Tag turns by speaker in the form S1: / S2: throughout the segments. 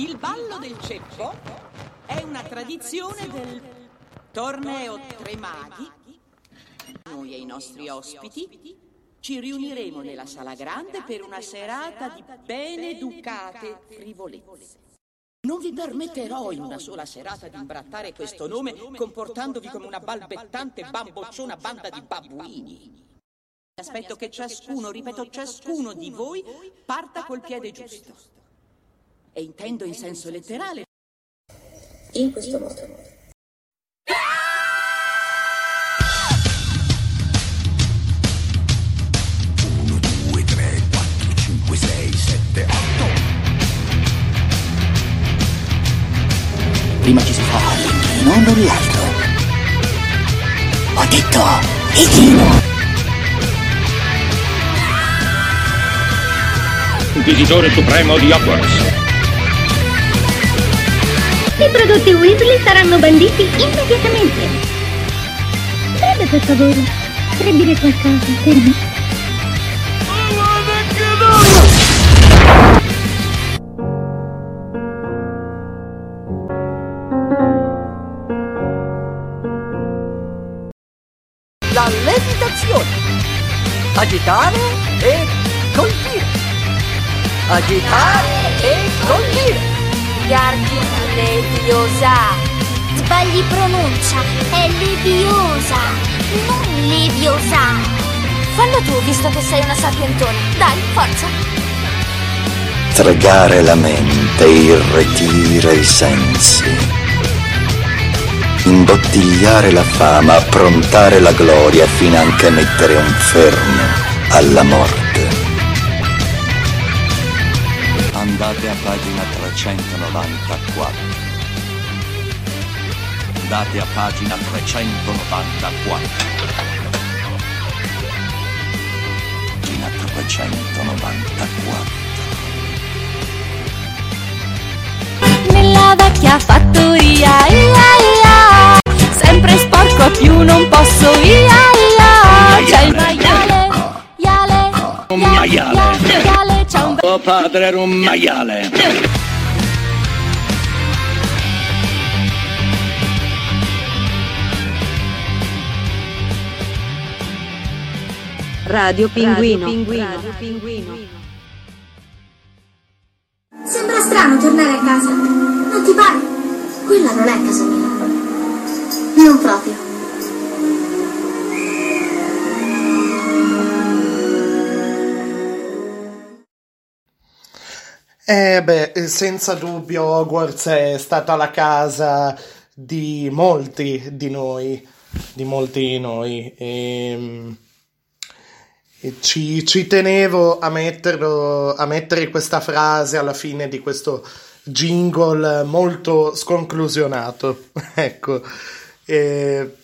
S1: Il ballo del ceppo è una tradizione del torneo Tre Maghi. Noi e i nostri ospiti ci riuniremo nella sala grande per una serata di ben educate frivolezze. Non vi permetterò in una sola serata di imbrattare questo nome comportandovi come una balbettante bambocciona banda di babbuini. Aspetto che ciascuno, ripeto, ciascuno di voi parta col piede giusto. E intendo in senso letterale.
S2: In questo modo.
S3: due, tre, quattro, cinque, sei, sette, otto.
S4: Prima ci si fa l'inchino, non l'altro. Ho detto inchino.
S5: Inquisitore supremo di Hogwarts.
S6: I prodotti Weasley saranno banditi immediatamente. Fred, per favore, potrei dire qualcosa per me?
S1: La levitazione. Agitare e colpire. Agitare e colpire.
S7: Gardina leviosa.
S6: Sbagli pronuncia, è leviosa, non leviosa.
S7: Fallo tu, visto che sei una sapientone. Dai, forza.
S3: Stregare la mente, irretire i sensi. Imbottigliare la fama, approntare la gloria, finanche mettere un fermo alla morte. Andate a pagina 394. Andate a pagina 394. Pagina 394.
S7: Nella vecchia fattoria, ia ia. Sempre sporco a più non posso, ia ia. C'è il maiale, iale, iale,
S5: padre era un maiale.
S8: Radio Pinguino.
S6: Sembra strano tornare a casa. Non ti pare? Quella non è casa mia. Non proprio.
S9: Eh beh, senza dubbio Hogwarts è stata la casa di molti di noi, di molti di noi. E, e ci, ci tenevo a, metterlo, a mettere questa frase alla fine di questo jingle molto sconclusionato. ecco. E,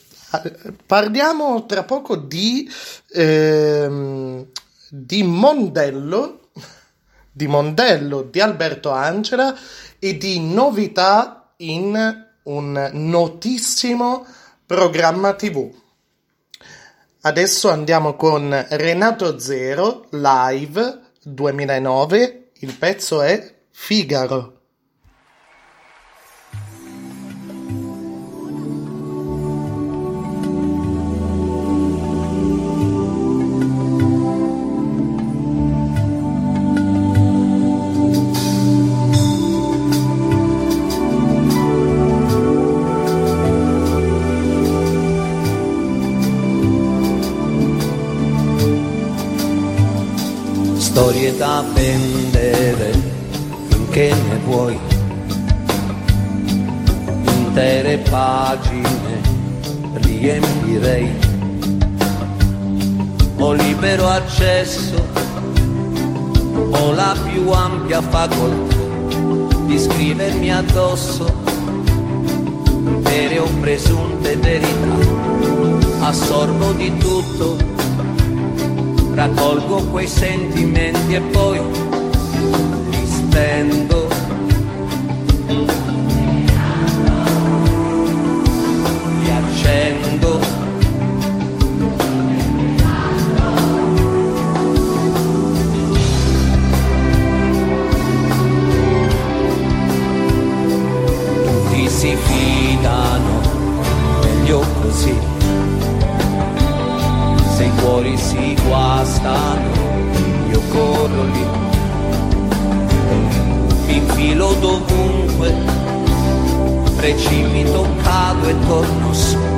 S9: parliamo tra poco di, ehm, di Mondello di Mondello di Alberto Angela e di novità in un notissimo programma TV. Adesso andiamo con Renato Zero live 2009, il pezzo è Figaro.
S10: Storie da vendere finché ne vuoi, intere pagine riempirei, ho libero accesso, ho la più ampia facoltà di scrivermi addosso vere o presunte verità, assorbo di tutto raccolgo quei sentimenti e poi li spendo. Li. Tutti si fidano, meglio così se i cuori si guastano, io corro lì, mi infilo dovunque, precipito, cado e torno su.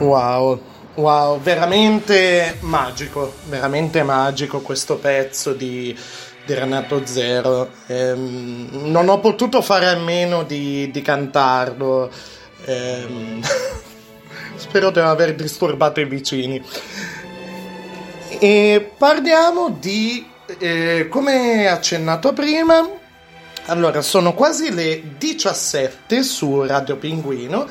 S9: Wow, wow, veramente magico, veramente magico questo pezzo di, di Renato Zero. Ehm, non ho potuto fare a meno di, di cantarlo. Ehm, spero di non aver disturbato i vicini. E parliamo di, eh, come accennato prima, allora sono quasi le 17 su Radio Pinguino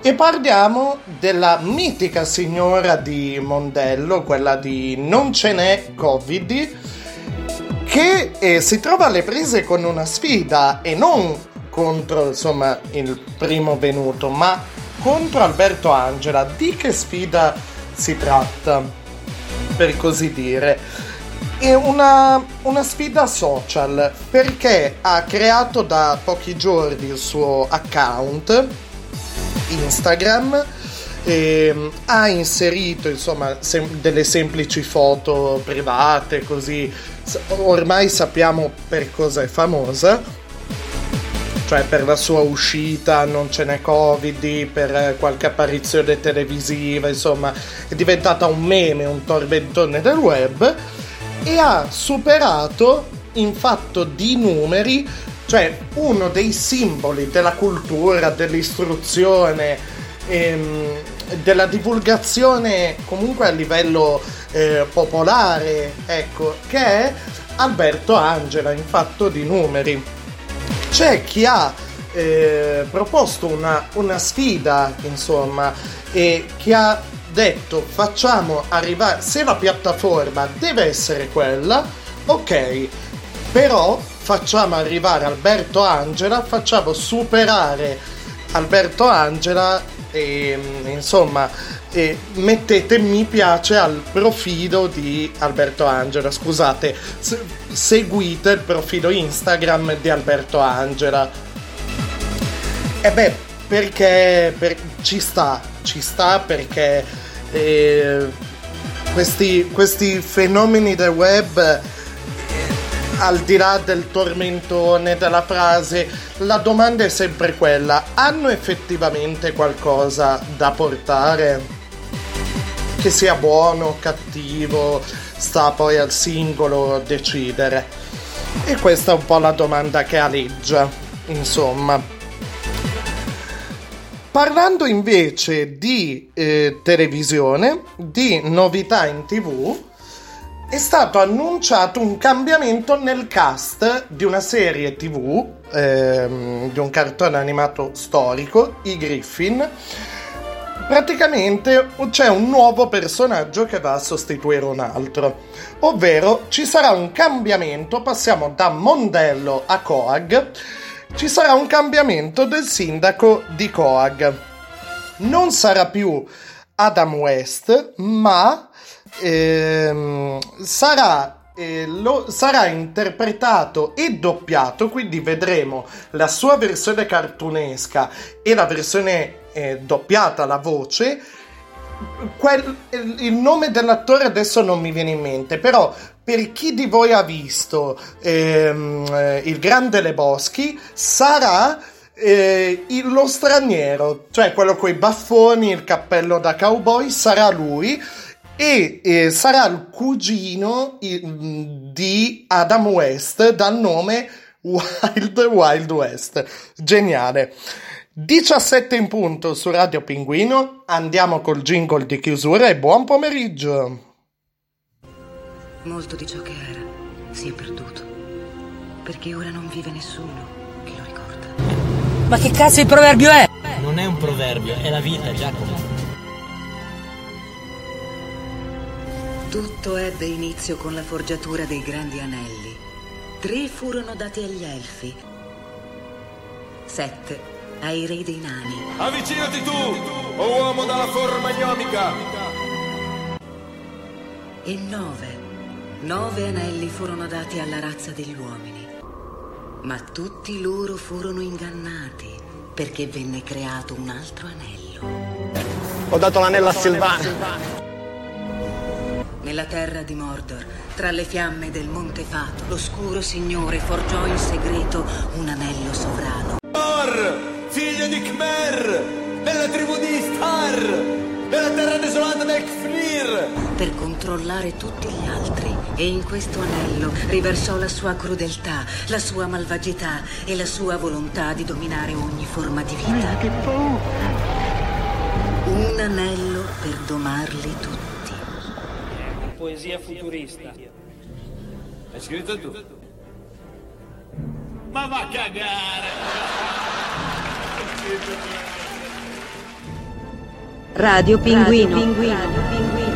S9: e parliamo della mitica signora di Mondello, quella di Non ce n'è Covid, che eh, si trova alle prese con una sfida e non contro insomma il primo venuto, ma contro Alberto Angela. Di che sfida si tratta? per così dire. È una, una sfida social perché ha creato da pochi giorni il suo account Instagram e ha inserito insomma sem- delle semplici foto private così ormai sappiamo per cosa è famosa. Cioè per la sua uscita non ce n'è covid per qualche apparizione televisiva insomma è diventata un meme un tormentone del web e ha superato in fatto di numeri cioè uno dei simboli della cultura dell'istruzione ehm, della divulgazione comunque a livello eh, popolare, ecco, che è Alberto Angela in fatto di numeri. C'è chi ha eh, proposto una, una sfida, insomma, e chi ha detto facciamo arrivare, se la piattaforma deve essere quella, ok, però facciamo arrivare Alberto Angela, facciamo superare Alberto Angela e insomma e mettete mi piace al profilo di Alberto Angela. Scusate s- seguite il profilo Instagram di Alberto Angela. E beh perché per, ci sta ci sta perché eh, questi, questi fenomeni del web al di là del tormentone, della frase, la domanda è sempre quella: hanno effettivamente qualcosa da portare? Che sia buono o cattivo, sta poi al singolo decidere. E questa è un po' la domanda che aleggia, insomma. Parlando invece di eh, televisione, di novità in tv, è stato annunciato un cambiamento nel cast di una serie tv, ehm, di un cartone animato storico, i Griffin. Praticamente c'è un nuovo personaggio che va a sostituire un altro, ovvero ci sarà un cambiamento, passiamo da Mondello a Coag, ci sarà un cambiamento del sindaco di Coag. Non sarà più Adam West, ma ehm, sarà, eh, lo, sarà interpretato e doppiato, quindi vedremo la sua versione cartunesca e la versione eh, doppiata, la voce. Quel, il nome dell'attore adesso non mi viene in mente, però per chi di voi ha visto ehm, il grande Leboschi sarà eh, lo straniero, cioè quello con i baffoni, il cappello da cowboy, sarà lui e eh, sarà il cugino i- di Adam West dal nome Wild Wild West. Geniale. 17 in punto su Radio Pinguino, andiamo col jingle di chiusura e buon pomeriggio.
S8: Molto di ciò che era si è perduto. Perché ora non vive nessuno che lo ricorda.
S11: Ma che cazzo di proverbio è? Non è un proverbio, è la vita, Giacomo.
S8: Tutto ebbe inizio con la forgiatura dei grandi anelli. Tre furono dati agli elfi. Sette ai re dei nani.
S12: Avvicinati tu, o uomo dalla forma gnomica!
S8: E nove. Nove anelli furono dati alla razza degli uomini. Ma tutti loro furono ingannati perché venne creato un altro anello.
S13: Ho dato l'anello a Silvano.
S8: Nella terra di Mordor, tra le fiamme del Monte Fato, l'oscuro signore forgiò in segreto un anello sovrano.
S12: Thor, figlio di Khmer, della tribù di Star, della terra desolata del Kfnir.
S8: per controllare tutti gli altri e in questo anello riversò la sua crudeltà, la sua malvagità e la sua volontà di dominare ogni forma di vita. Un anello per domarli tutti.
S11: Poesia futurista.
S12: Hai scritto tu?
S11: Ma va a cagare!
S14: Radio Pinguino.